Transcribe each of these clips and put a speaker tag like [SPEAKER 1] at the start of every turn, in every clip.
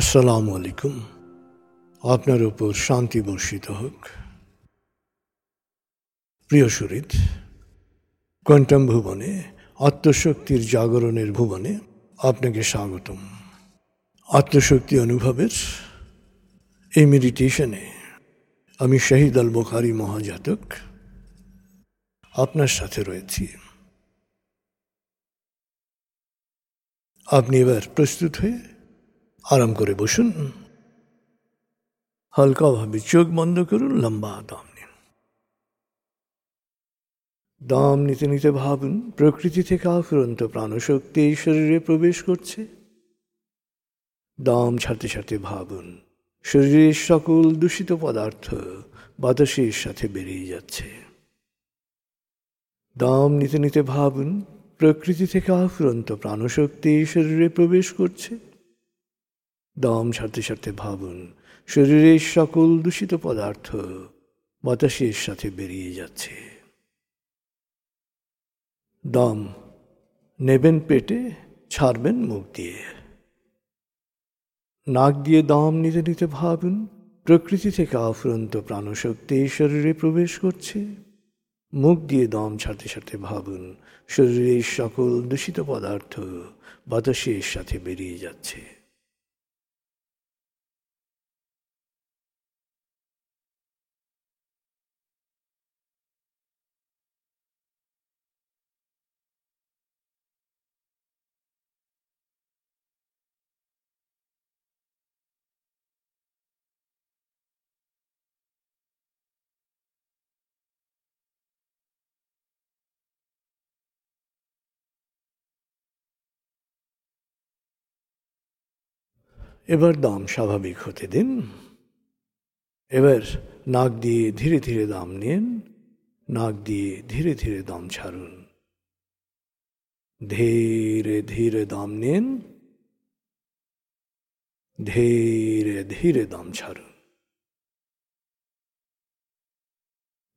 [SPEAKER 1] আসসালামু আলাইকুম। আপনার উপর শান্তি বর্ষিত হোক। প্রিয় সুরিত কোয়ান্টাম ভুবনে, আত্মশক্তির জাগরণের ভুবনে আপনাকে স্বাগতম। আত্মশক্তি অনুভবের এই মেডিটেশনে আমি শহীদ আল বুখারি মহাজাতক আপনার সাথে রয়েছি। আপনি এবার প্রস্তুত হয়ে আরাম করে বসুন। হালকাভাবে চোখ বন্ধ করুন, লম্বা দাম নিন। দাম নিতে নিতে ভাবুন, প্রকৃতি থেকে আফুরন্ত প্রাণশক্তি এই শরীরে প্রবেশ করছে। দাম ছাড়তে ছাড়তে ভাবুন, শরীরের সকল দূষিত পদার্থ বাতাসের সাথে বেরিয়ে যাচ্ছে। দাম নিতে নিতে ভাবুন, প্রকৃতি থেকে আফুরন্ত প্রাণশক্তি এই শরীরে প্রবেশ করছে। দম ছাড়তে ছাড়তে ভাবুন, শরীরের সকল দূষিত পদার্থ বাতাসের সাথে বেরিয়ে যাচ্ছে। দম, নেবেন পেটে, ছাড়বেন মুখ দিয়ে। নাক দিয়ে দম নিতে নিতে ভাবুন, প্রকৃতি থেকে আফুরন্ত প্রাণশক্তি শরীরে প্রবেশ করছে। মুখ দিয়ে দম ছাড়তে ছাড়তে ভাবুন, শরীরের সকল দূষিত পদার্থ বাতাসের সাথে বেরিয়ে যাচ্ছে। এবার দাম স্বাভাবিক হতে দিন। এবার নাক দিয়ে ধীরে ধীরে দাম নিন, নাক দিয়ে ধীরে ধীরে দাম ছাড়ুন। ধীরে ধীরে দাম নিন, ধীরে ধীরে দাম ছাড়ুন।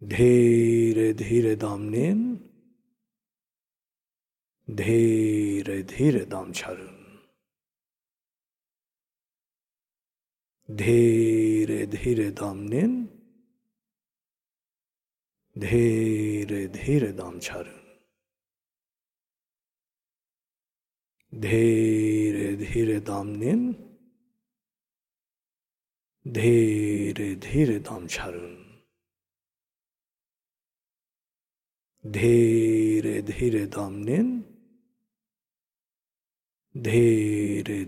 [SPEAKER 1] ধীরে ধীরে দাম নিন, ধীরে ধীরে দাম ছাড়ুন। ধীরে ধীরে দাম নিন ধীরে ধীরে দাম ছাড়ুন ধীরে ধীরে দাম নিন ধীরে ধীরে দাম ছাড়ুন ধীরে ধীরে দাম নিন ধীরে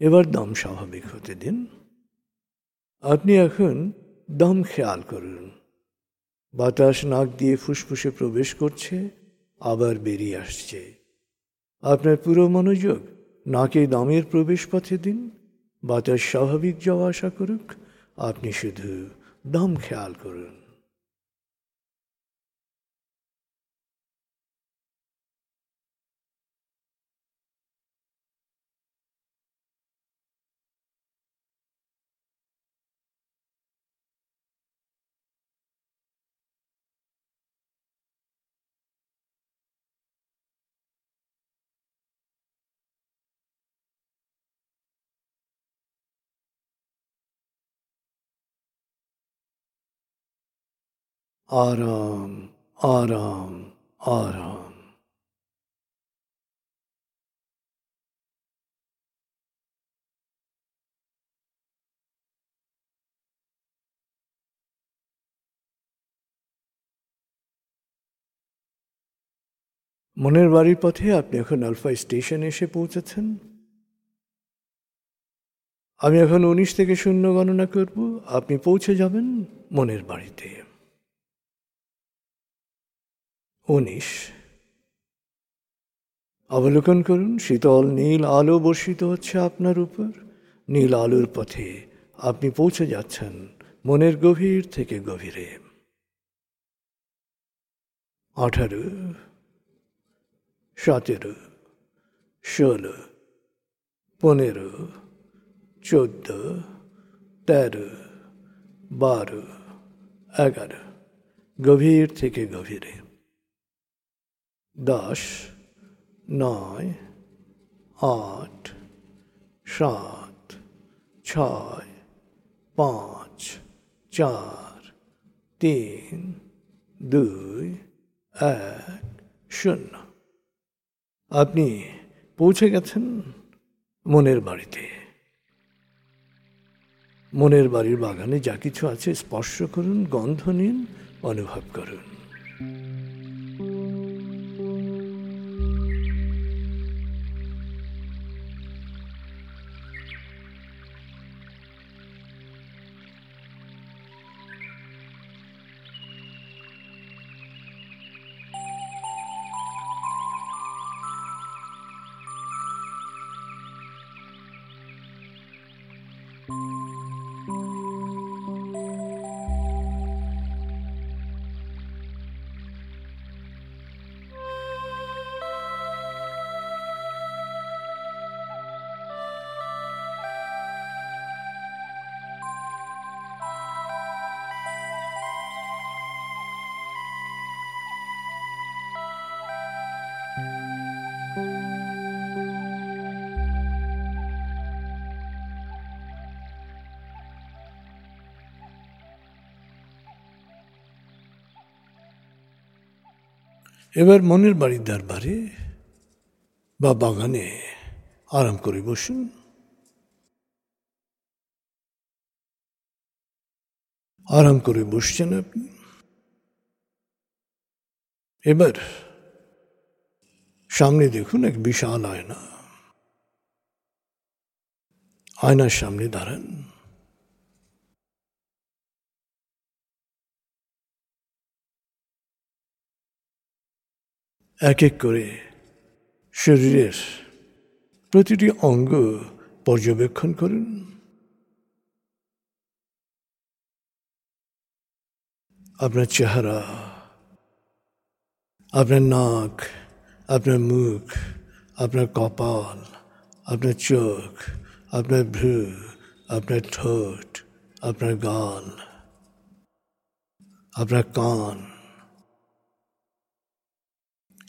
[SPEAKER 1] এবার দম স্বাভাবিক হতে দিন। আপনি এখন দম খেয়াল করুন। বাতাস নাক দিয়ে ফুসফুসে প্রবেশ করছে, আবার বেরিয়ে আসছে। আপনার পুরো মনোযোগ নাকে দমের প্রবেশ পথে দিন। বাতাস স্বাভাবিক যাওয়া আশা করুক, আপনি শুধু দম খেয়াল করুন। আরাম আরাম আরাম মনের বাড়ির পথে আপনি এখন আলফা স্টেশনে এসে পৌঁছেছেন। আমি এখন উনিশ থেকে শূন্য গণনা করব। আপনি পৌঁছে যাবেন মনের বাড়িতে। উনিশ। অবলোকন করুন, শীতল নীল আলো বর্ষিত হচ্ছে আপনার উপর। নীল আলোর পথে আপনি পৌঁছে যাচ্ছেন, মনের গভীর থেকে গভীরে। আঠারো, সতেরো, ষোলো, পনেরো, চোদ্দ, তেরো, বারো, এগারো। গভীর থেকে গভীরে। দশ, নয়, আট, সাত, ছয়, পাঁচ, চার, তিন, দুই, এক, শূন্য। আপনি পৌঁছে গেছেন মনের বাড়িতে। মনের বাড়ির বাগানে যা কিছু আছে স্পর্শ করুন, গন্ধ নিন, অনুভব করুন। এবার মনের বাড়ির দরবারে বা বাগানে আরাম করে বসুন। আরাম করে বসছেন আপনি। এবার সামনে দেখুন এক বিশাল আয়না। আয়নার সামনে দাঁড়ান। এক এক করে শরীরের প্রতিটি অঙ্গ পর্যবেক্ষণ করুন আপনার চেহারা আপনার নাক আপনার মুখ আপনার কপাল আপনার চোখ আপনার ভ্রু আপনার ঠোঁট আপনার গাল আপনার কান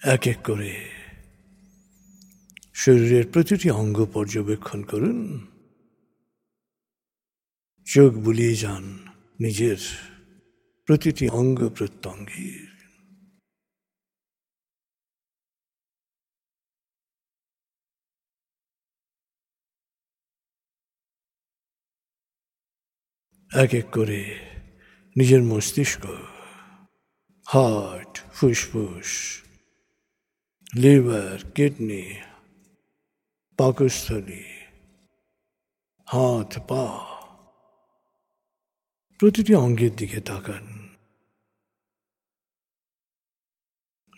[SPEAKER 1] এক এক করে। শরীরের প্রতিটি অঙ্গ পর্যবেক্ষণ করুন। চোখ বুলিয়ে যান নিজের প্রতিটি অঙ্গ প্রত্যঙ্গের। এক এক করে নিজের মস্তিষ্ক হার্ট ফুসফুস লিভার কিডনি পাকস্থলী হাত পা প্রতিটি অঙ্গের দিকে তাকান।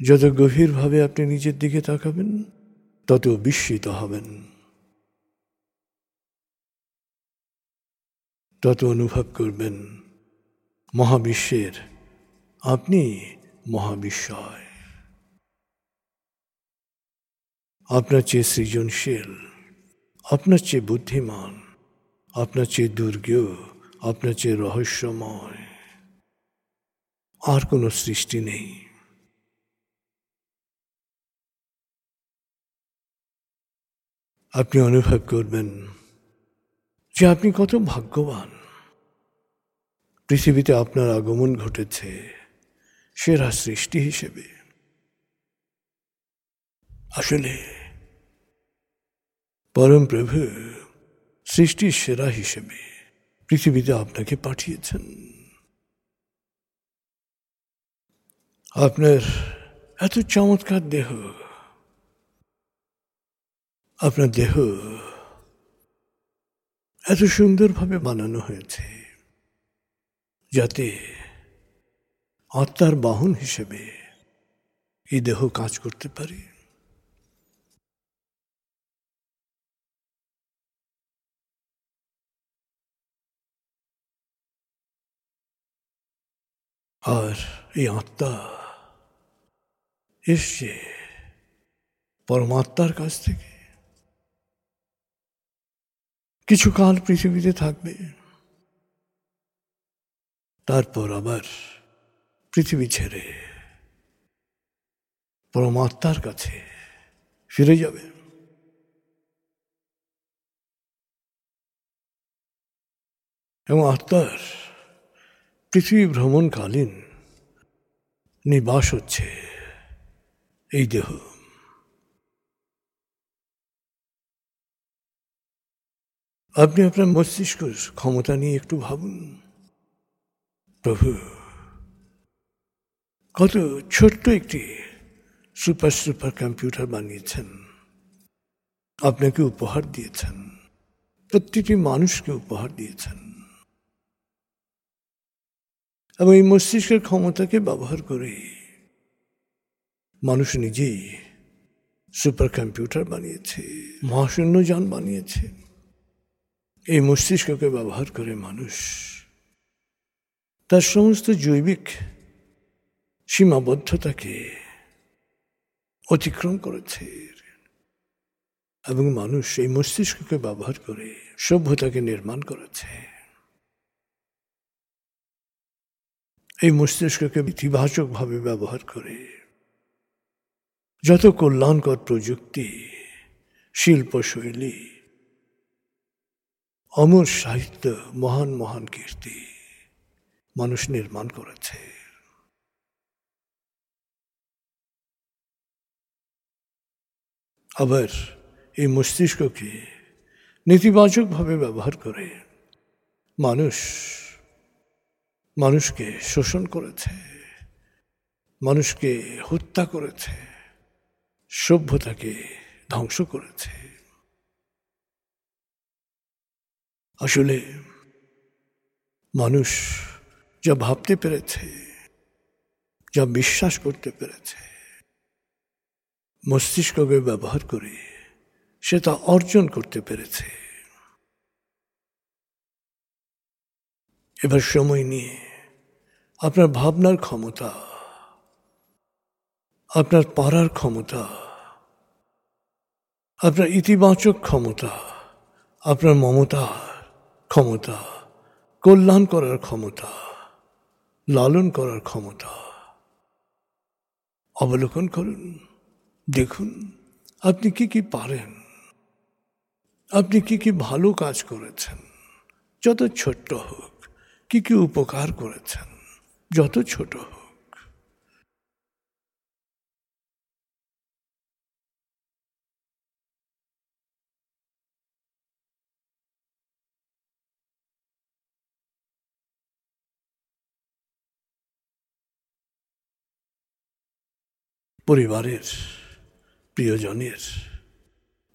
[SPEAKER 1] যত গভীরভাবে আপনি নিজের দিকে তাকাবেন, তত বিস্মিত হবেন। তত অনুভব করবেন, মহাবিশ্বের আপনি মহাবিশ্বয়। আপনার চেয়ে সৃজনশীল, আপনার চেয়ে বুদ্ধিমান, আপনার চেয়ে দুর্গেয়, আপনার চেয়ে রহস্যময়। আর কোনো সৃষ্টি নেই। আপনি অনুভব করবেন যে আপনি কত ভাগ্যবান। পৃথিবীতে আপনার আগমন ঘটেছে সেরা সৃষ্টি হিসেবে। আসলে পরম প্রভু, সৃষ্টির সেরা হিসেবে পৃথিবীতে আপনাকে পাঠিয়েছেন। আপনার এত চমৎকার দেহ, আপনার দেহ এত সুন্দরভাবে বানানো হয়েছে, যাতে আত্মার বাহন হিসেবে এই দেহ কাজ করতে পারে। আর এই আত্মা এসছে পরমাত্মার কাছ থেকে। কিছু কাল পৃথিবীতে থাকবে। তারপর আবার পৃথিবী ছেড়ে পরমাত্মার কাছে ফিরে যাবে। এবং আত্মার পৃথিবী ভ্রমণকালীন নিবাস হচ্ছে এই দেহ। আপনি আপনার মস্তিষ্ক ক্ষমতা নিয়ে একটু ভাবুন। প্রভু, কত ছোট্ট একটি সুপার সুপার কম্পিউটার বানিয়েছেন। আপনাকে উপহার দিয়েছেন। প্রতিটি মানুষকে উপহার দিয়েছেন। এবং এই মস্তিষ্কের ক্ষমতাকে ব্যবহার করে মানুষ নিজেই সুপার কম্পিউটার বানিয়েছে, মহাশূন্য যান বানিয়েছে। এই মস্তিষ্ককে ব্যবহার করে মানুষ তার সমস্ত জৈবিক সীমাবদ্ধতাকে অতিক্রম করেছে এবং মানুষ এই মস্তিষ্ককে ব্যবহার করে সভ্যতাকে নির্মাণ করেছে। এই মস্তিষ্ককে ইতিবাচকভাবে ব্যবহার করে। যত কল্যাণকর প্রযুক্তি, শিল্পশৈলী, অমর সাহিত্য, মহান মহান কীর্তি মানুষ নির্মাণ করেছে। আবার এই মস্তিষ্ককে নেতিবাচকভাবে ব্যবহার করে মানুষ মানুষকে শোষণ করেছে, মানুষকে হত্যা করেছে, সভ্যতাকে ধ্বংস করেছে। আসলে মানুষ যা ভাবতে পেরেছে, যা বিশ্বাস করতে পেরেছে, মস্তিষ্ককে ব্যবহার করে সে তা অর্জন করতে পেরেছে। এবার সময় নিয়ে আপনার ভাবনার ক্ষমতা, আপনার পারার ক্ষমতা, আপনার ইতিবাচক ক্ষমতা, আপনার মমতা ক্ষমতা, কল্যাণ করার ক্ষমতা, লালন করার ক্ষমতা। অবলোকন করুন, দেখুন আপনি কি কি পারেন, আপনি কি কি ভালো কাজ করেছেন, যত ছোট্ট হোক, কি কি উপকার করেছেন। যত ছোট হোক। পরিবারের, প্রিয়জনের,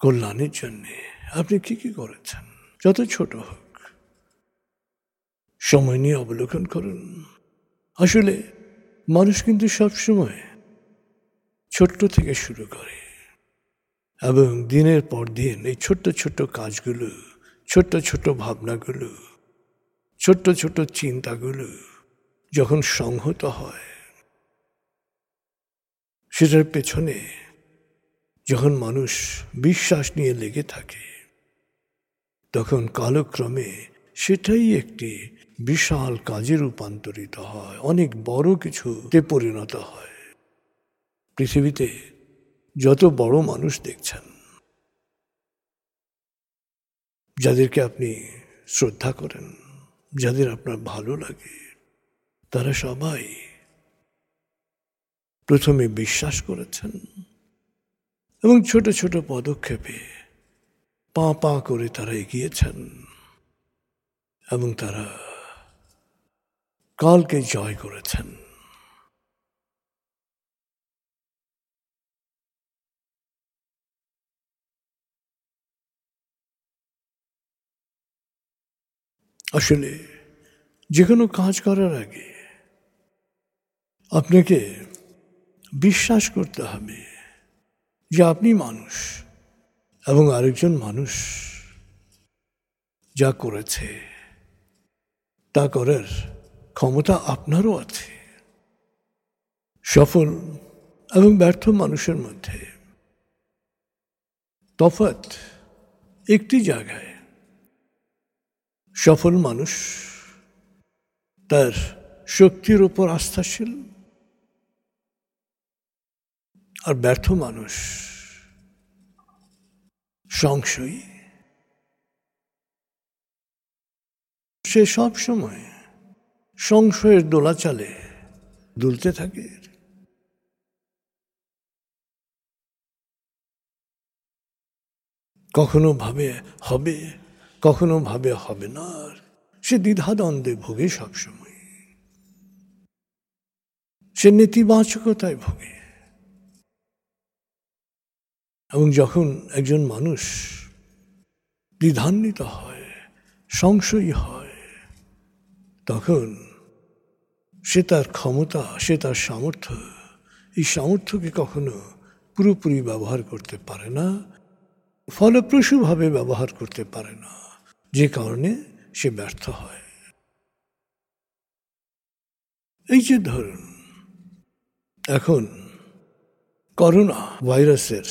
[SPEAKER 1] কল্যাণের জন্যে আপনি কি কি করেছেন? যত ছোট হোক। সময় নিয়ে অবলোকন করুন। আসলে মানুষ কিন্তু সবসময় ছোট্ট থেকে শুরু করে। এবং দিনের পর দিন এই ছোট্ট ছোট্ট কাজগুলো, ছোট্ট ছোট্ট ভাবনাগুলো, ছোট্ট ছোট্ট চিন্তাগুলো যখন সংহত হয়, সেটার পেছনে যখন মানুষ বিশ্বাস নিয়ে লেগে থাকে, তখন কালক্রমে সেটাই একটি বিশাল কাজে রূপান্তরিত হয়, অনেক বড় কিছুতে পরিণত হয়। পৃথিবীতে যত বড় মানুষ দেখছেন, যাদেরকে আপনি শ্রদ্ধা করেন, যাদের আপনার ভালো লাগে, তারা সবাই প্রথমে বিশ্বাস করেছেন এবং ছোট ছোট পদক্ষেপে পা পা করে তারা এগিয়েছেন এবং তারা কালকে জয় করেছেন। আসলে যে কোনো কাজ করার আগে আপনাকে বিশ্বাস করতে হবে যে আপনি মানুষ এবং আরেকজন মানুষ যা করেছে তা করার ক্ষমতা আপনারও আছে। সফল এবং ব্যর্থ মানুষের মধ্যে তফাৎ একটি জায়গায়। সফল মানুষ তার শক্তির ওপর আস্থাশীল। আর ব্যর্থ মানুষ সংশয়ী। সে সব সময় সংশয়ের দোলা চালে দুলতে থাকে। কখনো ভাবে হবে, কখনো ভাবে হবে না সে দ্বিধাদ্বন্দ্বে ভোগে সবসময়। সে নেতিবাচকতায় ভোগে। এবং যখন একজন মানুষ দ্বিধান্বিত হয়, সংশয়ী হয় তখন সে তার ক্ষমতা, সে তার সামর্থ্য, এই সামর্থ্যকে কখনো পুরোপুরি ব্যবহার করতে পারে না, ফলপ্রসূভাবে ব্যবহার করতে পারে না, যে কারণে সে ব্যর্থ হয়। এই যে ধরুন, এখন করোনা ভাইরাসের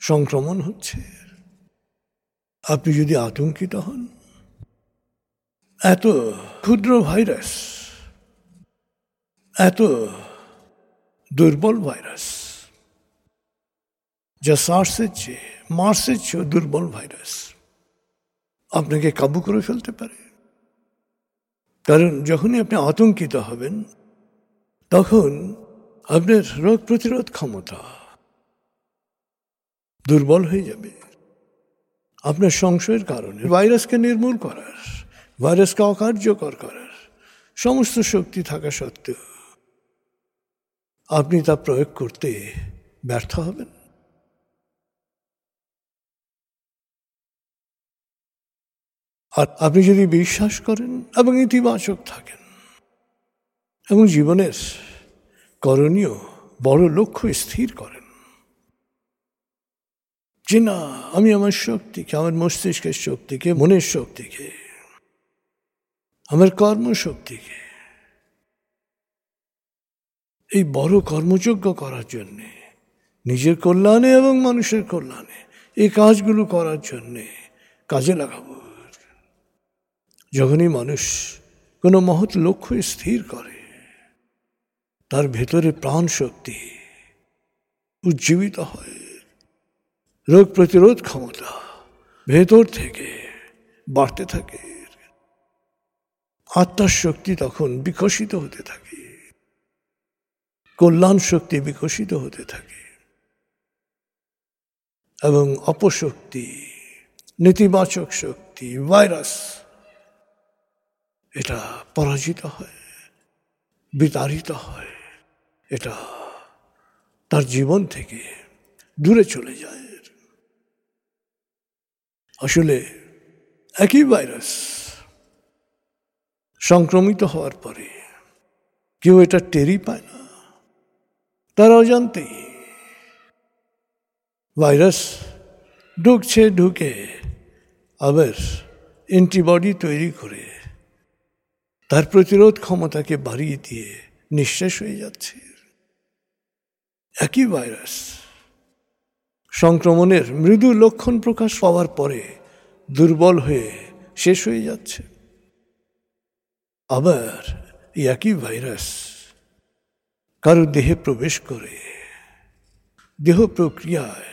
[SPEAKER 1] সংক্রমণ হচ্ছে। আপনি যদি আতঙ্কিত হন এত ক্ষুদ্র ভাইরাস, এত দুর্বল ভাইরাস, যা সার্সের চেয়ে মার্সের চেয়েও দুর্বল ভাইরাস, আপনাকে কাবু করে ফেলতে পারে। কারণ যখনই আপনি আতঙ্কিত হবেন, তখন আপনার রোগ প্রতিরোধ ক্ষমতা দুর্বল হয়ে যাবে। আপনার সংশয়ের কারণে ভাইরাসকে নির্মূল করার ভাইরাসকে অকার্যকর করার সমস্ত শক্তি থাকা সত্ত্বেও আপনি তা প্রয়োগ করতে ব্যর্থ হবেন। আর আপনি যদি বিশ্বাস করেন এবং ইতিবাচক থাকেন, এবং জীবনের করণীয় বড় লক্ষ্য স্থির করেন, যে না, আমি আমার শক্তিকে, আমার মস্তিষ্কের শক্তিকে, মনের শক্তিকে আমার কর্মশক্তিকে। এই বড় কর্মযোগ্য করার জন্যে, নিজের কল্যাণে এবং মানুষের কল্যাণে এই কাজগুলো করার জন্যে কাজে লাগাবো। যখনই মানুষ কোনো মহৎ লক্ষ্য স্থির করে, তার ভেতরে প্রাণ শক্তি উজ্জীবিত হয়। রোগ প্রতিরোধ ক্ষমতা ভেতর থেকে বাড়তে থাকে। আত্মার শক্তি তখন বিকশিত হতে থাকে। কল্যাণ শক্তি বিকশিত হতে থাকে। এবং অপশক্তি, নেতিবাচক শক্তি, ভাইরাস, এটা পরাজিত হয়, বিতাড়িত হয়, এটা তার জীবন থেকে দূরে চলে যায়। আসলে একই ভাইরাস সংক্রমিত হওয়ার পরে। কেউ এটা টেরি পায় না। তার অজান্তেই ভাইরাস ঢুকছে, ঢুকে আবার অ্যান্টিবডি তৈরি করে তার প্রতিরোধ ক্ষমতাকে বাড়িয়ে দিয়ে নিঃশেষ হয়ে যাচ্ছে। একই ভাইরাস সংক্রমণের মৃদু লক্ষণ প্রকাশ পাওয়ার পরে দুর্বল হয়ে শেষ হয়ে যাচ্ছে। আবার একই ভাইরাস কারও দেহে প্রবেশ করে, দেহ প্রক্রিয়ায়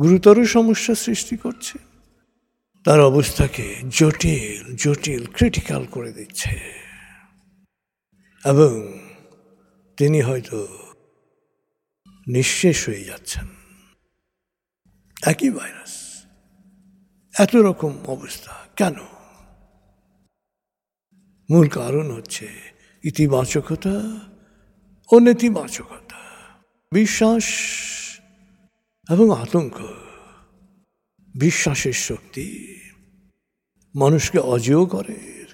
[SPEAKER 1] গুরুতর সমস্যা সৃষ্টি করছে, তার অবস্থাকে জটিল জটিল ক্রিটিক্যাল করে দিচ্ছে। এবং তিনি হয়তো নিঃশেষ হয়ে যাচ্ছেন। একই ভাইরাস, এত রকম অবস্থা, কেন? মূল কারণ হচ্ছে ইতিবাচকতা ও নেতিবাচকতা। বিশ্বাস এবং আতঙ্ক। বিশ্বাসের শক্তি মানুষকে অজেয় করে।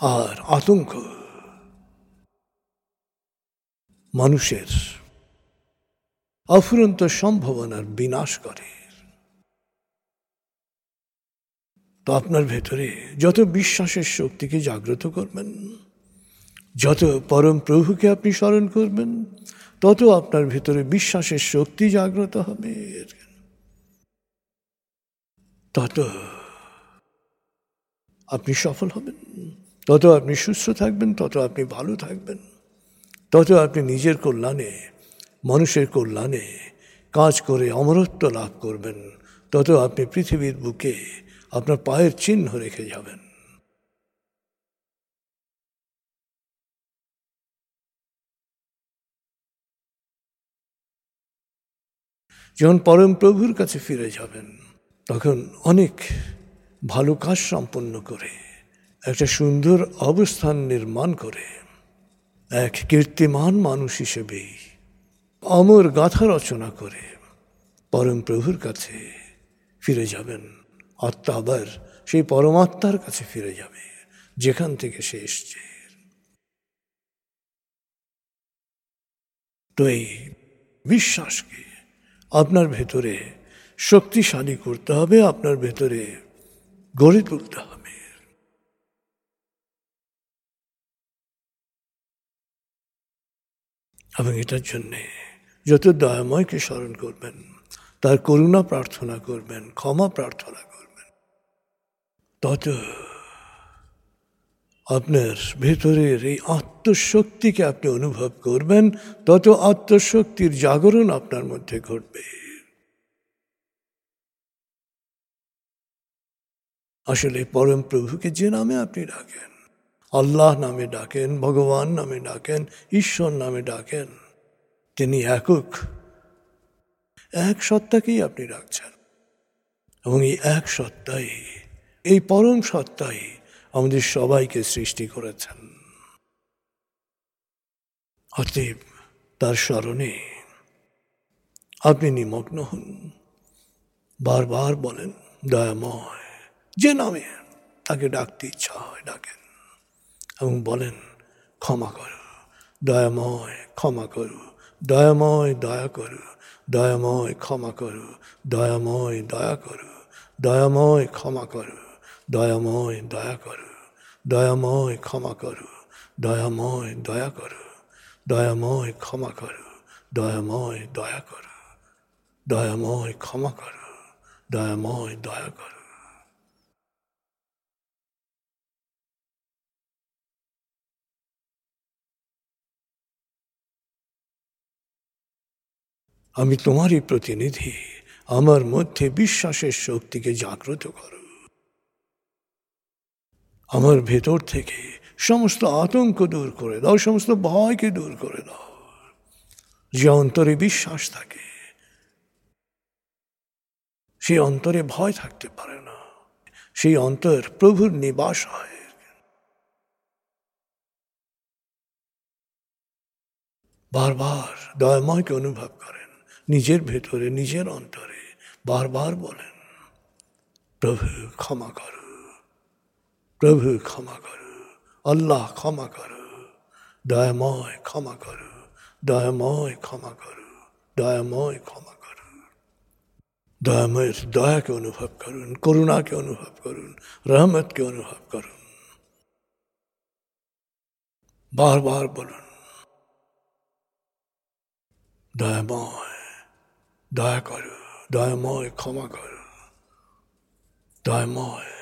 [SPEAKER 1] আর আতঙ্ক মানুষের অফুরন্ত সম্ভাবনার বিনাশ করে। তো আপনার ভেতরে যত বিশ্বাসের শক্তিকে জাগ্রত করবেন, যত পরম প্রভুকে আপনি স্মরণ করবেন, তত আপনার ভেতরে বিশ্বাসের শক্তি জাগ্রত হবে। তত আপনি সফল হবেন, তত আপনি সুস্থ থাকবেন, তত আপনি ভালো থাকবেন, তত আপনি নিজের কল্যাণে, মানুষের কল্যাণে কাজ করে অমরত্ব লাভ করবেন, তত আপনি পৃথিবীর বুকে আপনার পায়ের চিহ্ন রেখে যাবেন। যখন পরম প্রভুর কাছে ফিরে যাবেন, তখন অনেক ভালো কাজ সম্পন্ন করে, একটা সুন্দর অবস্থান নির্মাণ করে, এক কীর্তিমান মানুষ হিসেবেই অমর গাথা রচনা করে পরম প্রভুর কাছে ফিরে যাবেন। আত্মা আবার সেই পরমাত্মার কাছে ফিরে যাবে, যেখান থেকে সে এসছে। তো এই বিশ্বাসকে আপনার ভেতরে শক্তিশালী করতে হবে, আপনার ভেতরে গড়ে তুলতে হবে। এবং এটার জন্যে যত দয়াময়কে স্মরণ করবেন, তার করুণা প্রার্থনা করবেন, ক্ষমা প্রার্থনা করবেন তত আপনার ভেতরের এই আত্মশক্তিকে আপনি অনুভব করবেন, তত আত্মশক্তির জাগরণ আপনার মধ্যে ঘটবে। আসলে পরম প্রভুকে যে নামে আপনি ডাকেন, আল্লাহ নামে ডাকেন, ভগবান নামে ডাকেন, ঈশ্বর নামে ডাকেন, তিনি একক, এক সত্তাকেই আপনি ডাকছেন। এবং এই এক সত্তাই এই পরম সত্তাই আমাদের সবাইকে সৃষ্টি করেছেন। অতএব তার স্মরণে আপনি নিমগ্ন হন। বারবার বলেন, দয়াময়, যে নামে তাকে ডাকতে ইচ্ছা হয়, ডাকেন। এবং বলেন, ক্ষমা করো, দয়াময়, ক্ষমা করো, দয়াময়, দয়া করো, দয়াময়, ক্ষমা করো, দয়াময়, দয়া করো, দয়াময়, ক্ষমা করো। দয়াময় দয়া করো দয়াময় ক্ষমা করো দয়াময় দয়া করো দয়াময় ক্ষমা করো দয়াময় দয়া করো দয়াময় ক্ষমা করো দয়াময় দয়া করো। আমি তোমারই প্রতিনিধি, আমার মধ্যে বিশ্বাসের শক্তিকে জাগ্রত করো। আমার ভেতর থেকে সমস্ত আতঙ্ক দূর করে দাও, সমস্ত ভয়কে দূর করে দাও। যে অন্তরে বিশ্বাস থাকে, সেই অন্তরে ভয় থাকতে পারে না। সেই অন্তর প্রভুর নিবাস হয়। বারবার দয়াময়কে অনুভব করেন, নিজের ভেতরে, নিজের অন্তরে বারবার বলেন, প্রভু, ক্ষমা করো। প্রভু ক্ষমা করো, আল্লাহ ক্ষমা করো, দয়াময় ক্ষমা করো, দয়াময় ক্ষমা করো, দয়াময় ক্ষমা করো। দয়াময়ের দয়াকে অনুভব করুন, করুণাকে অনুভব করুন, রহমতকে অনুভব করুন। বারবার বলুন, দয়াময়, দয়া করো, দয়াময় ক্ষমা করো, দয়াময়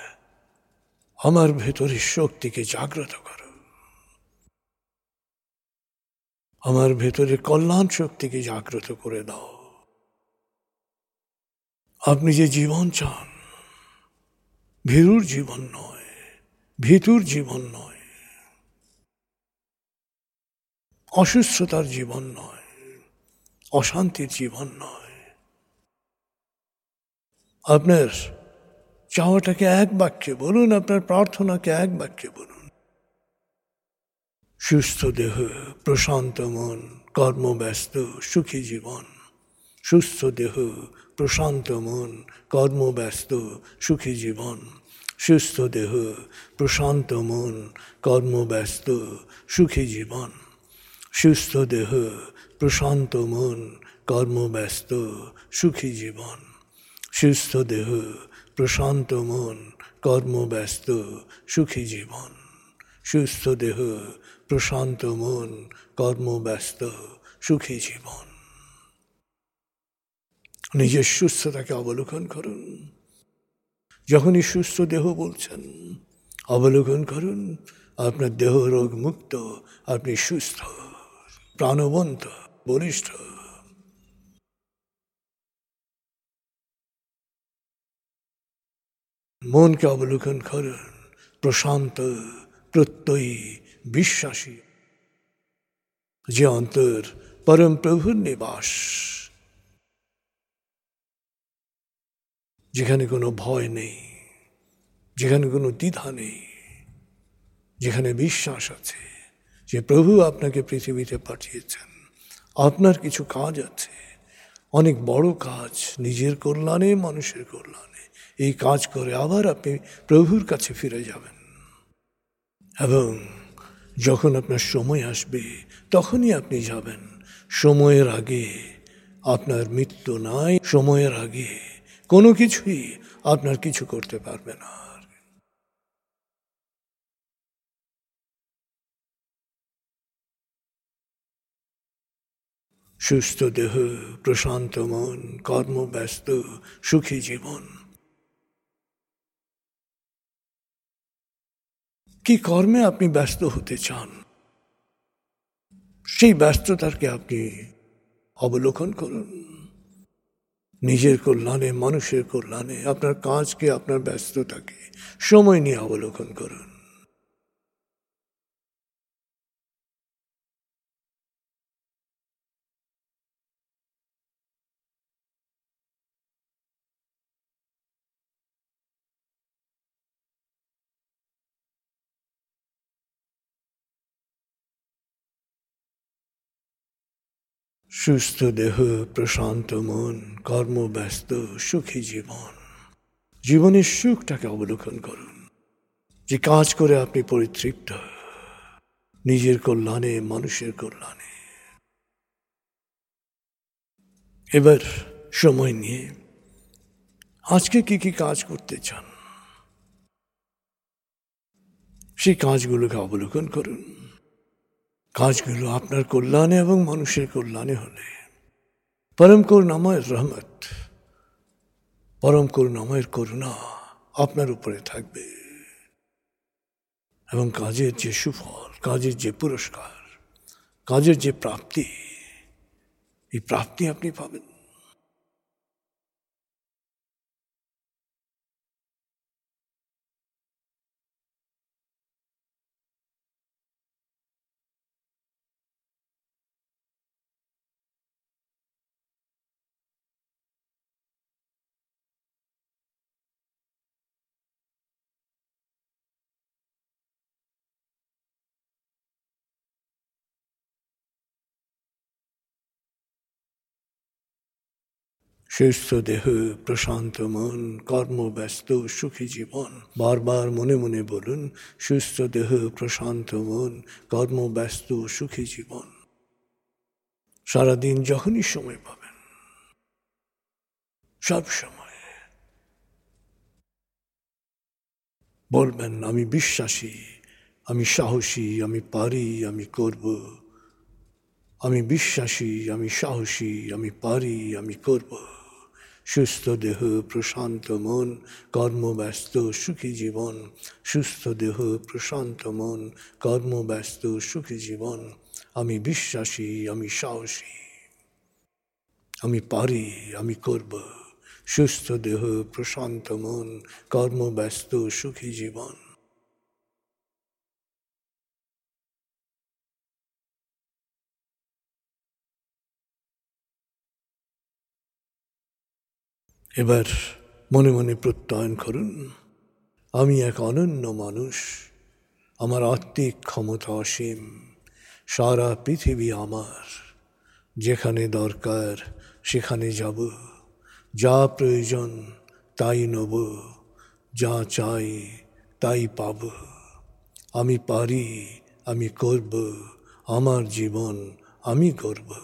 [SPEAKER 1] আমার ভেতরের শক্তিকে জাগ্রত করো। আমার ভেতরে কল্যাণ শক্তিকে জাগ্রত করে দাও আপনি যে জীবন চান, ভীরুর জীবন নয়, ভীতুর জীবন নয়, অসুস্থতার জীবন নয়, অশান্তির জীবন নয়। আপনার চাওয়াটাকে এক বাক্যে বলুন, আপনার প্রার্থনাকে এক বাক্যে বলুন। সুস্থ দেহ, প্রশান্ত মন, কর্মব্যস্ত, সুখী জীবন। সুস্থ দেহ, প্রশান্ত মন, কর্মব্যস্ত, সুখী জীবন। সুস্থ দেহ, প্রশান্ত মন, কর্মব্যস্ত, সুখী জীবন। সুস্থ দেহ, প্রশান্ত মন, কর্মব্যস্ত, সুখী জীবন। সুস্থ দেহ প্রশান্ত মন কর্মব্যস্ত সুখী জীবন। সুস্থ দেহ, প্রশান্ত মন কর্মব্যস্ত সুখী জীবন। নিজের সুস্থতাকে অবলোকন করুন। যখনই সুস্থ দেহ বলছেন, অবলোকন করুন, আপনার দেহ রোগ মুক্ত আপনি সুস্থ, প্রাণবন্ত, বলিষ্ঠ। মনকে অবলোকন করুন প্রশান্ত, প্রত্যয়ী, বিশ্বাসী। যে অন্তর পরম প্রভুর নিবাস, যেখানে কোনো ভয় নেই, যেখানে কোনো দ্বিধা নেই, যেখানে বিশ্বাস আছে যে প্রভু আপনাকে পৃথিবীতে পাঠিয়েছেন। আপনার কিছু কাজ আছে, অনেক বড় কাজ, নিজের কল্যাণে, মানুষের কল্যাণে। এই কাজ করে আবার আপনি প্রভুর কাছে ফিরে যাবেন। এবং যখন আপনার সময় আসবে, তখনই আপনি যাবেন। সময়ের আগে আপনার মৃত্যু নাই, সময়ের আগে কোনো কিছুই আপনার কিছু করতে পারবে না। সুস্থ দেহ, প্রশান্ত মন, কর্মব্যস্ত, সুখী জীবন। কি কর্মে আপনি ব্যস্ত হতে চান? সেই ব্যস্ততাকে আপনি অবলোকন করুন। নিজের কল্যাণে, মানুষের কল্যাণে, আপনার কাজকে, আপনার ব্যস্ততাকে সময় নিয়ে অবলোকন করুন। সুস্থ দেহ, প্রশান্ত মন, কর্মব্যস্ত, সুখী জীবন। জীবনের সুখটাকে অবলোকন করুন। যে কাজ করে আপনি পরিতৃপ্ত, নিজের কল্যাণে, মানুষের কল্যাণে। এবার সময় নিয়ে, আজকে কি কি কাজ করতে চান? সেই কাজগুলোকে অবলোকন করুন। কাজগুলো আপনার কল্যাণে এবং মানুষের কল্যাণে হলে। পরম করুণাময়ের রহমত, পরম করুণাময়ের করুণা আপনার উপরে থাকবে। এবং কাজের যে সুফল, কাজের যে পুরস্কার, কাজের যে প্রাপ্তি, এই প্রাপ্তি আপনি পাবেন। সুস্থ দেহ, প্রশান্ত মন কর্মব্যস্ত সুখী জীবন। বারবার মনে মনে বলুন, সুস্থ দেহ, প্রশান্ত মন কর্মব্যস্ত সুখী জীবন। সারাদিন যখনই সময় পাবেন, সব সময়। বলবেন, আমি বিশ্বাসী, আমি সাহসী, আমি পারি, আমি করব। আমি বিশ্বাসী, আমি সাহসী, আমি পারি, আমি করব। সুস্থ দেহ, প্রশান্ত মন, কর্মব্যস্ত, সুখী জীবন। সুস্থ দেহ, প্রশান্ত মন, কর্মব্যস্ত, সুখী জীবন। আমি বিশ্বাসী, আমি সাহসী। আমি পারি, আমি করব। সুস্থ দেহ, প্রশান্ত মন, কর্মব্যস্ত, সুখী জীবন। এবার মনে মনে প্রত্যয়ন করুন। আমি এক অনন্য মানুষ, আমার আত্মিক ক্ষমতা অসীম, সারা পৃথিবী আমার, যেখানে দরকার সেখানে যাব, যা প্রয়োজন তাই নেব, যা চাই তাই পাব। আমি পারি, আমি করব, আমার জীবন আমি করব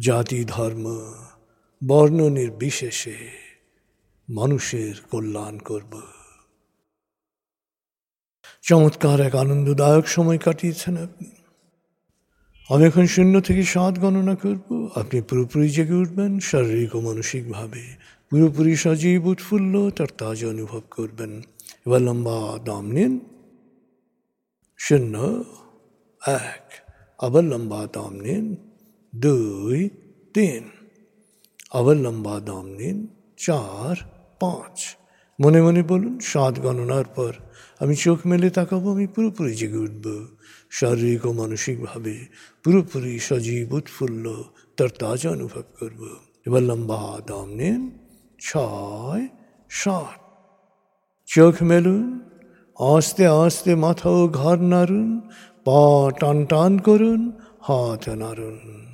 [SPEAKER 1] জাতি ধর্ম বর্ণ নির্বিশেষে মানুষের কল্যাণ করব। চমৎকার এক আনন্দদায়ক সময় কাটিয়েছেন আপনি। আমি এখন শূন্য থেকে সাত গণনা করব। আপনি পুরোপুরি জেগে উঠবেন, শারীরিক ও মানসিকভাবে পুরোপুরি সজীব, উৎফুল্ল, তার তাজা অনুভব করবেন। এবার লম্বা দম নিন। শূন্য, এক, আবার লম্বা দম নিন। দুই, তিন। আবার লম্বা দম নিন চার পাঁচ। মনে মনে বলুন, সাত গণনার পর আমি চোখ মেলে তাকাবো, আমি পুরোপুরি জেগে উঠব। শারীরিক ও মানসিকভাবে পুরোপুরি সজীব, উৎফুল্ল তার তাজা অনুভব করব। এবার লম্বা দম নিন ছয় সাত। চোখ মেলুন, আস্তে আস্তে মাথা ও ঘর নাড়ুন, পা টান টান করুন, হাত নাড়ুন।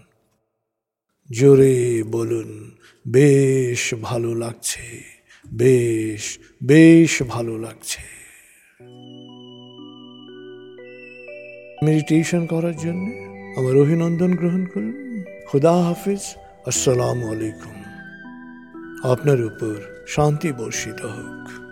[SPEAKER 1] জোরে বলুন, বেশ ভালো লাগছে, বেশ বেশ ভালো লাগছে। মেডিটেশন করার জন্য আমার অভিনন্দন গ্রহণ করুন। খুদা হাফিজ, আসসালামু আলাইকুম। আপনার উপর শান্তি বর্ষিত হোক।